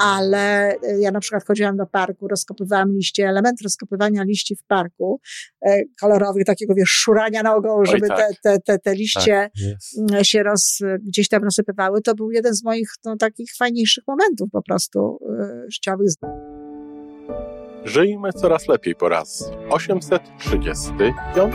ale e, ja na przykład chodziłam do parku, rozkopywałam liście, element rozkopywania liści w parku, e, kolorowych, takiego wiesz, szurania nogą, żeby tak. te, te, te, te liście Tak, jest. mm, się roz, gdzieś tam rozsypywały, to był jeden z moich no, takich fajniejszych momentów po prostu y, życiowych. Żyjmy coraz lepiej po raz 835.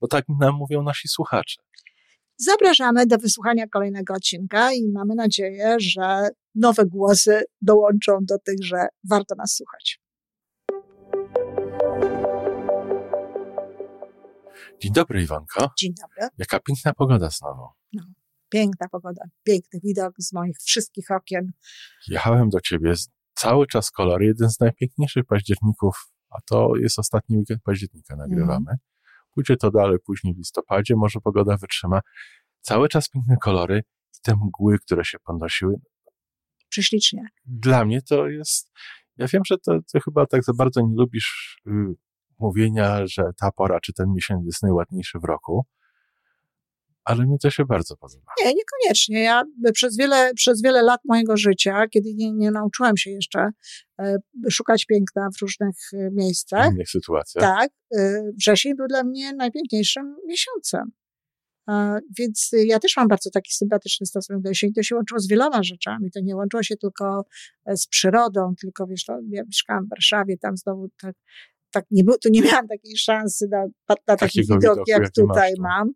bo tak nam mówią nasi słuchacze. Zapraszamy do wysłuchania kolejnego odcinka i mamy nadzieję, że nowe głosy dołączą do tych, że warto nas słuchać. Dzień dobry, Iwanko. Dzień dobry. Jaka piękna pogoda znowu. Piękna pogoda, piękny widok z moich wszystkich okien. Jechałem do ciebie, cały czas kolor, jeden z najpiękniejszych październików, a to jest ostatni weekend października nagrywamy. Pójdzie to dalej później w listopadzie, może pogoda wytrzyma. Cały czas piękne kolory i te mgły, które się podnosiły. Prześlicznie. Dla mnie to jest, ja wiem, że to, ty chyba tak za bardzo nie lubisz y, mówienia, że ta pora czy ten miesiąc jest najładniejszy w roku, ale mi to się bardzo podoba. Nie, niekoniecznie. Ja przez wiele, przez wiele lat mojego życia, kiedy nie, nie nauczyłam się jeszcze e, szukać piękna w różnych e, W miejscach, innych sytuacjach. tak, e, wrzesień był dla mnie najpiękniejszym miesiącem. Więc ja też mam bardzo taki sympatyczny stosunek do jesieni. To się łączyło z wieloma rzeczami. To nie łączyło się tylko z przyrodą, tylko wiesz, no, ja mieszkałam w Warszawie, tam znowu tak, tak nie było, tu nie miałam takiej szansy na, na taki Takiego widok, widoku, jak jaki tutaj masz tu. mam.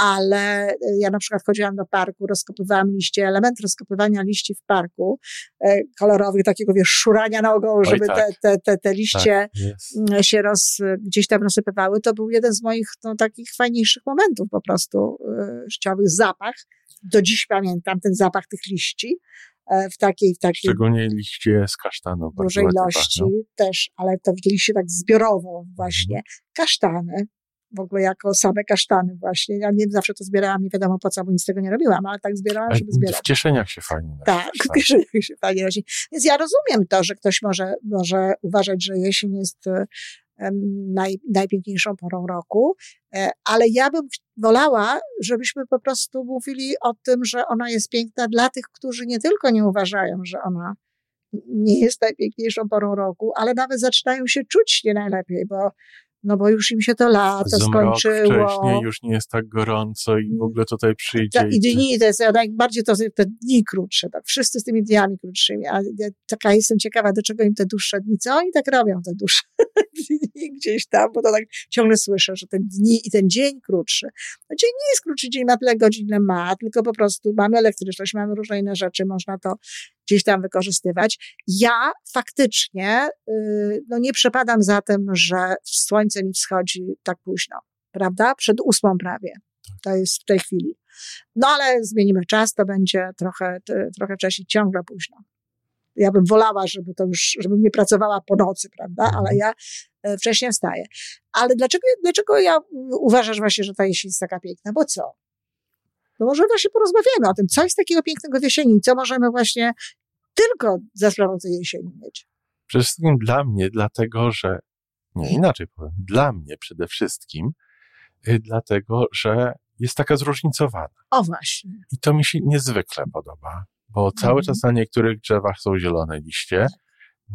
Ale e, ja na przykład chodziłam do parku, rozkopywałam liście, element rozkopywania liści w parku, e, kolorowych, takiego wiesz, szurania nogą, żeby tak. te, te, te, te liście Jest. mm, się roz, gdzieś tam rozsypywały, to był jeden z moich no, takich fajniejszych momentów po prostu y, życiowych. Zapach, do dziś pamiętam ten zapach tych liści e, w takiej, w takiej Szczególnie liście z kasztanu. dużej ładnie ilości pachną. też, ale to liście tak zbiorowo właśnie. Kasztany, w ogóle jako same kasztany właśnie. Ja nie zawsze to zbierałam, nie wiadomo po co, bo nic z tego nie robiłam, ale tak zbierałam, żeby zbierać. W kieszeniach się fajnie nosi Tak, w kieszeniach się fajnie nosi. Więc ja rozumiem to, że ktoś może, może uważać, że jesień jest e, naj, najpiękniejszą porą roku, e, ale ja bym wolała, żebyśmy po prostu mówili o tym, że ona jest piękna dla tych, którzy nie tylko nie uważają, że ona nie jest najpiękniejszą porą roku, ale nawet zaczynają się czuć nie najlepiej, bo, no bo już im się to lato Zmrok skończyło. wcześniej już nie jest tak gorąco i w ogóle tutaj przyjdzie. I dni, to jest ja najbardziej to te dni krótsze, tak, wszyscy z tymi dniami krótszymi, a ja taka jestem ciekawa, do czego im te dłuższe dni, co oni tak robią, te dłuższe dni gdzieś tam, bo to tak ciągle słyszę, że te dni i ten dzień krótszy. No dzień nie jest krótszy, dzień ma tyle godzin, ile ma, tylko po prostu mamy elektryczność, mamy różne inne rzeczy, można to gdzieś tam wykorzystywać. Ja faktycznie, yy, no nie przepadam za tym, że słońce mi wschodzi tak późno, prawda? Przed ósmą prawie. To jest w tej chwili. No ale zmienimy czas, to będzie trochę, trochę wcześniej, ciągle późno. Ja bym wolała, żeby to już, żebym nie pracowała po nocy, prawda? Ale ja e, wcześniej wstaję. Ale dlaczego, dlaczego ja mm, uważasz właśnie, że ta jesień jest taka piękna? Bo co? No może właśnie porozmawiamy o tym, co jest takiego pięknego w jesieni, co możemy właśnie tylko za sprawą tej jesieni mieć. Przede wszystkim dla mnie, dlatego że, nie inaczej powiem, dla mnie przede wszystkim, y, dlatego że jest taka zróżnicowana. O właśnie. I to mi się niezwykle podoba, bo cały Mhm. czas na niektórych drzewach są zielone liście,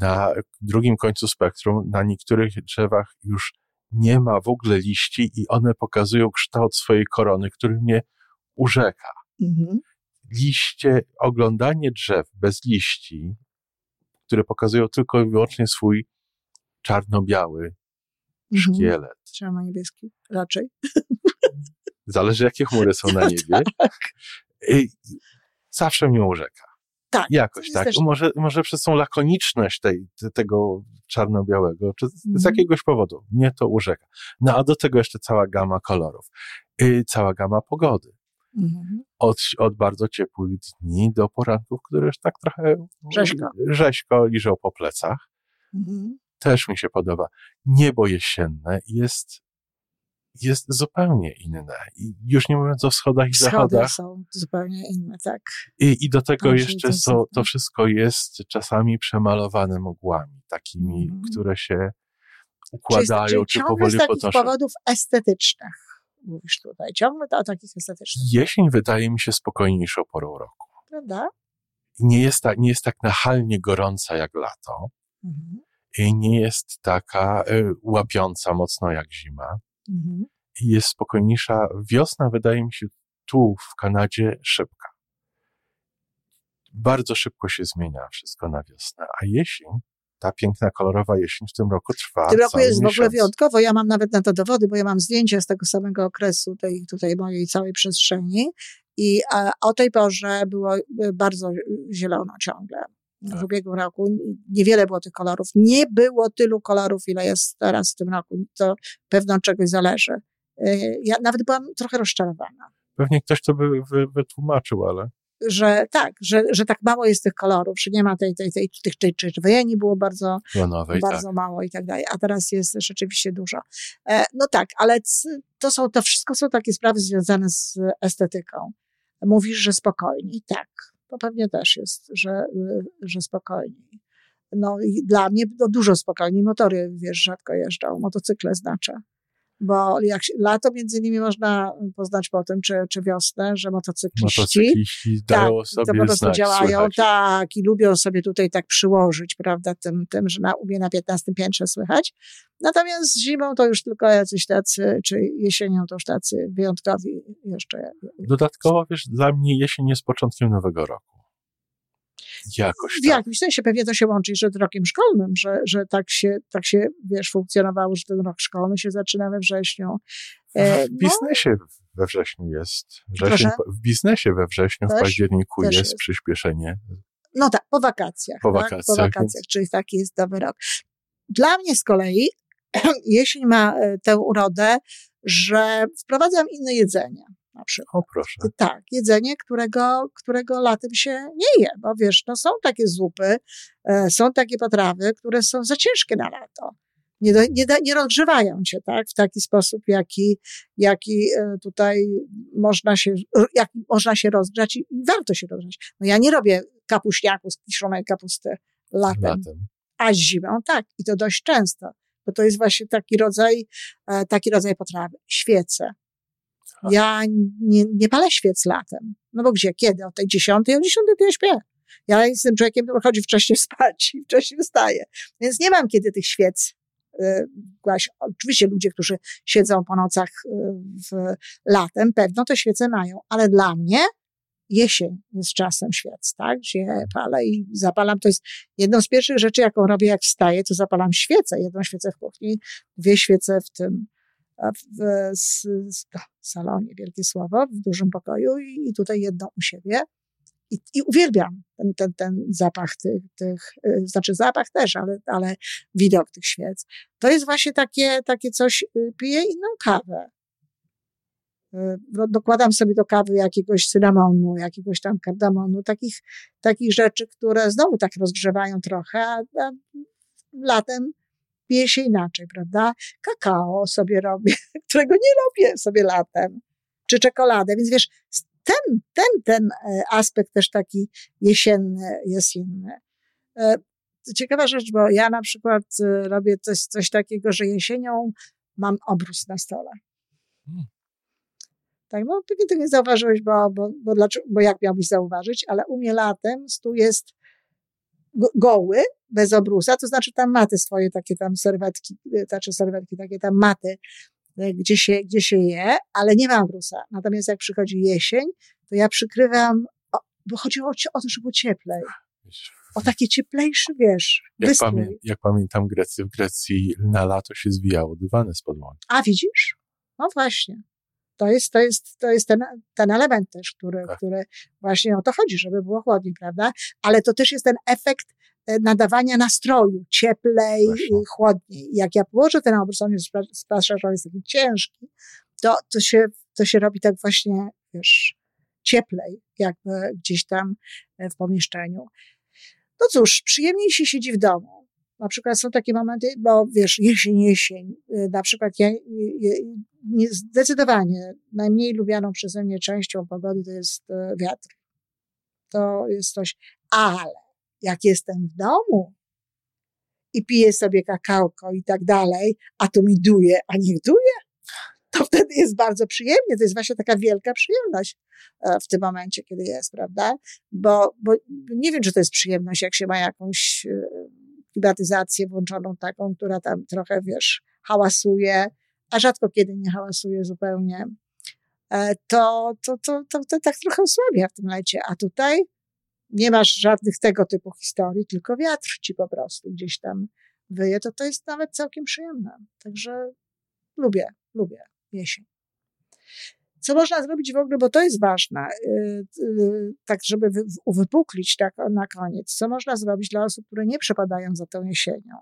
na drugim końcu spektrum, na niektórych drzewach już nie ma w ogóle liści i one pokazują kształt swojej korony, który mnie urzeka. Mhm. Liście, oglądanie drzew bez liści, które pokazują tylko i wyłącznie swój czarno-biały Mhm. szkielet. Czerwono niebieski, raczej. Zależy, jakie chmury są na niebie. I Zawsze mnie urzeka. Tak. Jakoś tak. też- Może, może przez tą lakoniczność tej, te- tego czarno-białego, czy z, z Mhm. jakiegoś powodu mnie to urzeka. No a do tego jeszcze cała gama kolorów, y, cała gama pogody. Mhm. Od, od bardzo ciepłych dni do poranków, które już tak trochę rzeźko, rzeźko liżą po plecach. Mhm. Też mi się podoba. Niebo jesienne jest jest zupełnie inne. I już nie mówiąc o wschodach i Wschody zachodach. są zupełnie inne, tak. I, i do tego Dobrze, jeszcze są, to wszystko jest czasami przemalowane mgłami, takimi, mm. które się układają, czy powoli z takich powodów estetycznych mówisz tutaj. Ciągle to o takich estetycznych. Jesień wydaje mi się spokojniejszą porą roku. Prawda? Nie jest, tak, nie jest tak nachalnie gorąca jak lato. Mhm. I nie jest taka y, łapiąca mocno jak zima. Mhm. I jest spokojniejsza. Wiosna wydaje mi się tu w Kanadzie szybka. Bardzo szybko się zmienia wszystko na wiosnę, a jesień ta piękna, kolorowa jesień w tym roku trwa. W tym roku jest miesiąc. w ogóle wyjątkowo. Ja mam nawet na to dowody, bo ja mam zdjęcia z tego samego okresu, tej tutaj mojej całej przestrzeni. I a, o tej porze było y, bardzo zielono ciągle. Tak. W ubiegłym roku niewiele było tych kolorów. Nie było tylu kolorów, ile jest teraz w tym roku. To pewno czegoś zależy. Y, ja nawet byłam trochę rozczarowana. Pewnie ktoś to by wytłumaczył, ale że tak, że, że tak mało jest tych kolorów, że nie ma tej, tej, tej, tych, tej czerwieni było bardzo, bardzo tak. mało i tak dalej, a teraz jest rzeczywiście dużo. E, no tak, ale to są, to wszystko są takie sprawy związane z estetyką. Mówisz, że spokojniej, tak, to pewnie też jest, że, że spokojniej. No i dla mnie no, dużo spokojniej, motory, wiesz, rzadko jeżdżą, motocykle znaczy bo jak lato między innymi można poznać po tym, czy, czy wiosnę, że motocykliści, motocykliści dają tak, sobie to po prostu działają, słychać. tak, i lubią sobie tutaj tak przyłożyć, prawda, tym, tym że na umie na 15 piętrze słychać. Natomiast zimą to już tylko jacyś tacy, czy jesienią to już tacy wyjątkowi jeszcze. Dodatkowo, wiesz, dla mnie jesień jest początkiem nowego roku. Jakoś w tak. jakimś sensie pewnie to się łączy jeszcze z rokiem szkolnym, że, że tak, się, tak się, wiesz, funkcjonowało, że ten rok szkolny się zaczyna we wrześniu. E, w no. biznesie we wrześniu jest. Wrzesień, w biznesie we wrześniu, też, w październiku jest, jest, przyspieszenie. No tak, po wakacjach. Po wakacjach. Tak? Po wakacjach, więc... czyli taki jest nowy rok. Dla mnie z kolei jesień ma e, tę urodę, że wprowadzam inne jedzenie na przykład. O proszę. Tak, jedzenie, którego, którego latem się nie je, bo wiesz, no są takie zupy, e, są takie potrawy, które są za ciężkie na lato. Nie, do, nie, da, nie rozgrzewają cię, tak, w taki sposób, jaki, jaki e, tutaj można się, jak można się rozgrzać i warto się rozgrzać. No ja nie robię kapuśniaku z kiszonej kapusty latem, latem. a zimą tak, i to dość często, bo to jest właśnie taki rodzaj, e, taki rodzaj potrawy. Świece, ja nie, nie palę świec latem. No bo gdzie, kiedy? O tej dziesiątej? O dziesiątej to ja śpię. Ja jestem człowiekiem, który chodzi wcześniej spać i wcześniej wstaje. Więc nie mam kiedy tych świec y, Oczywiście ludzie, którzy siedzą po nocach y, w latem, pewno te świece mają, ale dla mnie jesień jest czasem świec, tak? Gdzie palę i zapalam. To jest jedną z pierwszych rzeczy, jaką robię, jak wstaję, to zapalam świecę. Jedną świecę w kuchni, dwie świece w tym, w, w salonie, wielkie słowo, w dużym pokoju i, i tutaj jedną u siebie. I, I, uwielbiam ten, ten, ten zapach tych, tych, y, znaczy zapach też, ale, ale widok tych świec. To jest właśnie takie, takie coś, y, piję inną kawę. Y, no, dokładam sobie do kawy jakiegoś cynamonu, jakiegoś tam kardamonu, takich, takich rzeczy, które znowu tak rozgrzewają trochę, a, a latem pije się inaczej, prawda? Kakao sobie robię, którego nie lubię sobie latem, czy czekoladę, więc wiesz, ten, ten, ten e, aspekt też taki jesienny jest inny. E, ciekawa rzecz, bo ja na przykład e, robię coś, coś takiego, że jesienią mam obrus na stole. Hmm. Tak, no pewnie tego nie zauważyłeś, bo, bo, bo, dlaczego, bo jak miałbyś zauważyć, ale u mnie latem stół jest goły, bez obrusa, to znaczy tam maty swoje, takie tam serwetki, y, znaczy serwetki, takie tam maty, y, gdzie się, gdzie się je, ale nie ma obrusa. Natomiast jak przychodzi jesień, to ja przykrywam, o, bo chodzi o, to, żeby było cieplej. O takie cieplejszy, wiesz, jak, pamię jak pamiętam Grecy, w Grecji na lato się zwijało dywany z podłogi. A widzisz? No właśnie. To jest, to jest, to jest ten, ten element też, który, tak. który właśnie o to chodzi, żeby było chłodniej, prawda? Ale to też jest ten efekt e, nadawania nastroju, cieplej, właśnie. chłodniej. Jak ja położę ten obraz, on jest, on jest taki ciężki, to, to, się, to się robi tak właśnie, wiesz, cieplej, jakby gdzieś tam e, w pomieszczeniu. No cóż, przyjemniej się siedzi w domu. Na przykład są takie momenty, bo wiesz, jesień, jesień. E, na przykład ja nie, zdecydowanie najmniej lubianą przeze mnie częścią pogody to jest e, wiatr. To jest coś, ale jak jestem w domu i piję sobie kakałko i tak dalej, a to mi duje, a niech duje, to wtedy jest bardzo przyjemnie. To jest właśnie taka wielka przyjemność e, w tym momencie, kiedy jest, prawda? Bo, bo nie wiem, czy to jest przyjemność, jak się ma jakąś klimatyzację włączoną taką, która tam trochę, wiesz, hałasuje, a rzadko kiedy nie hałasuje zupełnie, e, to, to, to, to, to tak trochę osłabia w tym lecie. A tutaj nie masz żadnych tego typu historii, tylko wiatr ci po prostu gdzieś tam wyje, to to jest nawet całkiem przyjemne. Także lubię, lubię jesień. Co można zrobić w ogóle, bo to jest ważne, y, y, tak żeby uwypuklić tak na koniec, co można zrobić dla osób, które nie przepadają za tą jesienią?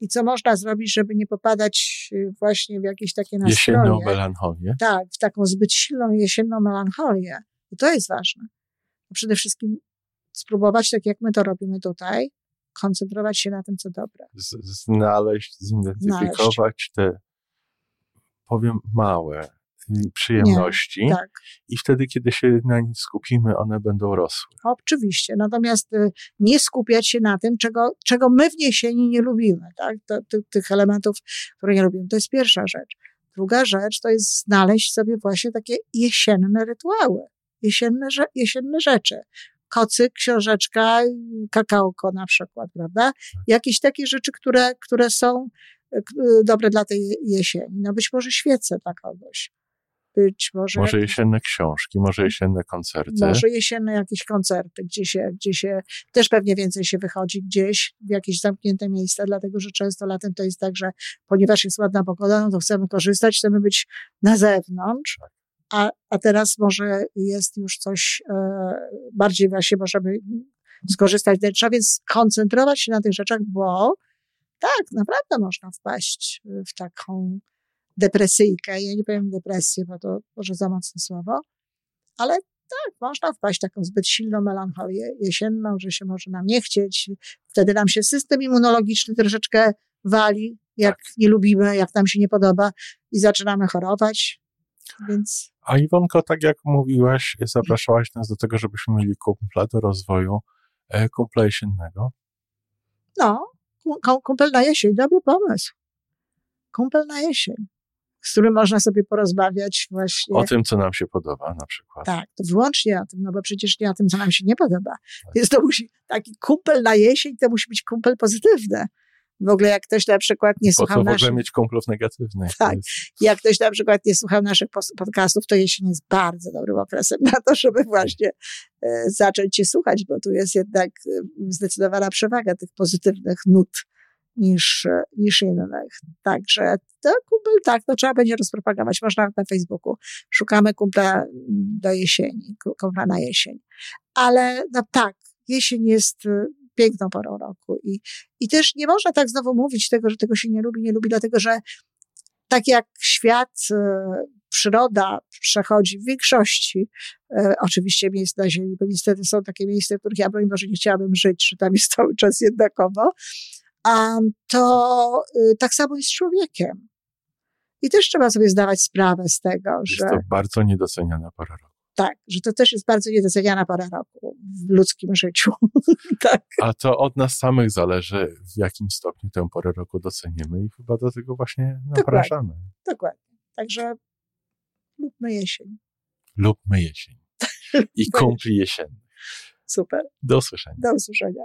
I co można zrobić, żeby nie popadać y, właśnie w jakieś takie nastroje? Jesienną melancholię. Tak, w taką zbyt silną jesienną melancholię. To jest ważne. Przede wszystkim spróbować, tak jak my to robimy tutaj, koncentrować się na tym, co dobre. Z, znaleźć, zidentyfikować znaleźć. te, powiem, małe przyjemności. Nie, tak. I wtedy, kiedy się na nich skupimy, one będą rosły. Oczywiście. Natomiast y, nie skupiać się na tym, czego, czego my w jesieni nie lubimy, tak? To, to, tych elementów, które nie lubimy. To jest pierwsza rzecz. Druga rzecz to jest znaleźć sobie właśnie takie jesienne rytuały, jesienne, jesienne rzeczy kocyk, książeczka, kakałko na przykład, prawda? Tak. Jakieś takie rzeczy, które, które są e, dobre dla tej jesieni. No być może świece dla kogoś. Być może, może jesienne książki, może jesienne koncerty. Może jesienne jakieś koncerty, gdzie się, gdzie się też pewnie więcej się wychodzi gdzieś w jakieś zamknięte miejsca, dlatego że często latem to jest tak, że ponieważ jest ładna pogoda, no to chcemy korzystać, chcemy być na zewnątrz. Tak a, a teraz może jest już coś e, bardziej właśnie możemy skorzystać wnętrza, więc koncentrować się na tych rzeczach, bo tak, naprawdę można wpaść w taką depresyjkę. Ja nie powiem depresję, bo to może za mocne słowo, ale tak, można wpaść w taką zbyt silną melancholię jesienną, że się może nam nie chcieć. Wtedy nam się system immunologiczny troszeczkę wali, jak tak. nie lubimy, jak nam się nie podoba i zaczynamy chorować. Więc... A Iwonko, tak jak mówiłaś, zapraszałaś nas do tego, żebyśmy mieli kumpla do rozwoju e, kumpla jesiennego. No, kumpel na jesień, dobry pomysł. Kumpel na jesień, z którym można sobie porozmawiać właśnie. O tym, co nam się podoba na przykład. Tak, to wyłącznie o tym, no bo przecież nie o tym, co nam się nie podoba. Tak. Więc to musi, taki kumpel na jesień, to musi być kumpel pozytywny. W ogóle jak ktoś na przykład nie słuchał naszych... mieć kumplów negatywnych. Tak. Jest... Jak ktoś na przykład nie słuchał naszych podcastów, to jesień jest bardzo dobrym okresem na to, żeby właśnie e, zacząć się słuchać, bo tu jest jednak e, zdecydowana przewaga tych pozytywnych nut niż, niż innych. Także to kumpel, tak, to trzeba będzie rozpropagować. Można na Facebooku. Szukamy kumpla do jesieni, kumpla na jesień. Ale no tak, jesień jest piękną porą roku. I, I też nie można tak znowu mówić tego, że tego się nie lubi, nie lubi, dlatego że tak jak świat, e, przyroda przechodzi w większości, e, oczywiście miejsc na Ziemi, bo niestety są takie miejsca, w których ja broń Boże nie chciałabym żyć, że tam jest cały czas jednakowo, to e, tak samo jest z człowiekiem. I też trzeba sobie zdawać sprawę z tego, jest że. Jest to bardzo niedoceniana pora roku. Tak, że to też jest bardzo niedoceniana pora roku w ludzkim życiu. tak. A to od nas samych zależy, w jakim stopniu tę porę roku docenimy i chyba do tego właśnie napraszamy. Dokładnie. Dokładnie. Także lubmy jesień. Lubmy jesień. I kumpli jesienny. Super. Do usłyszenia. Do usłyszenia.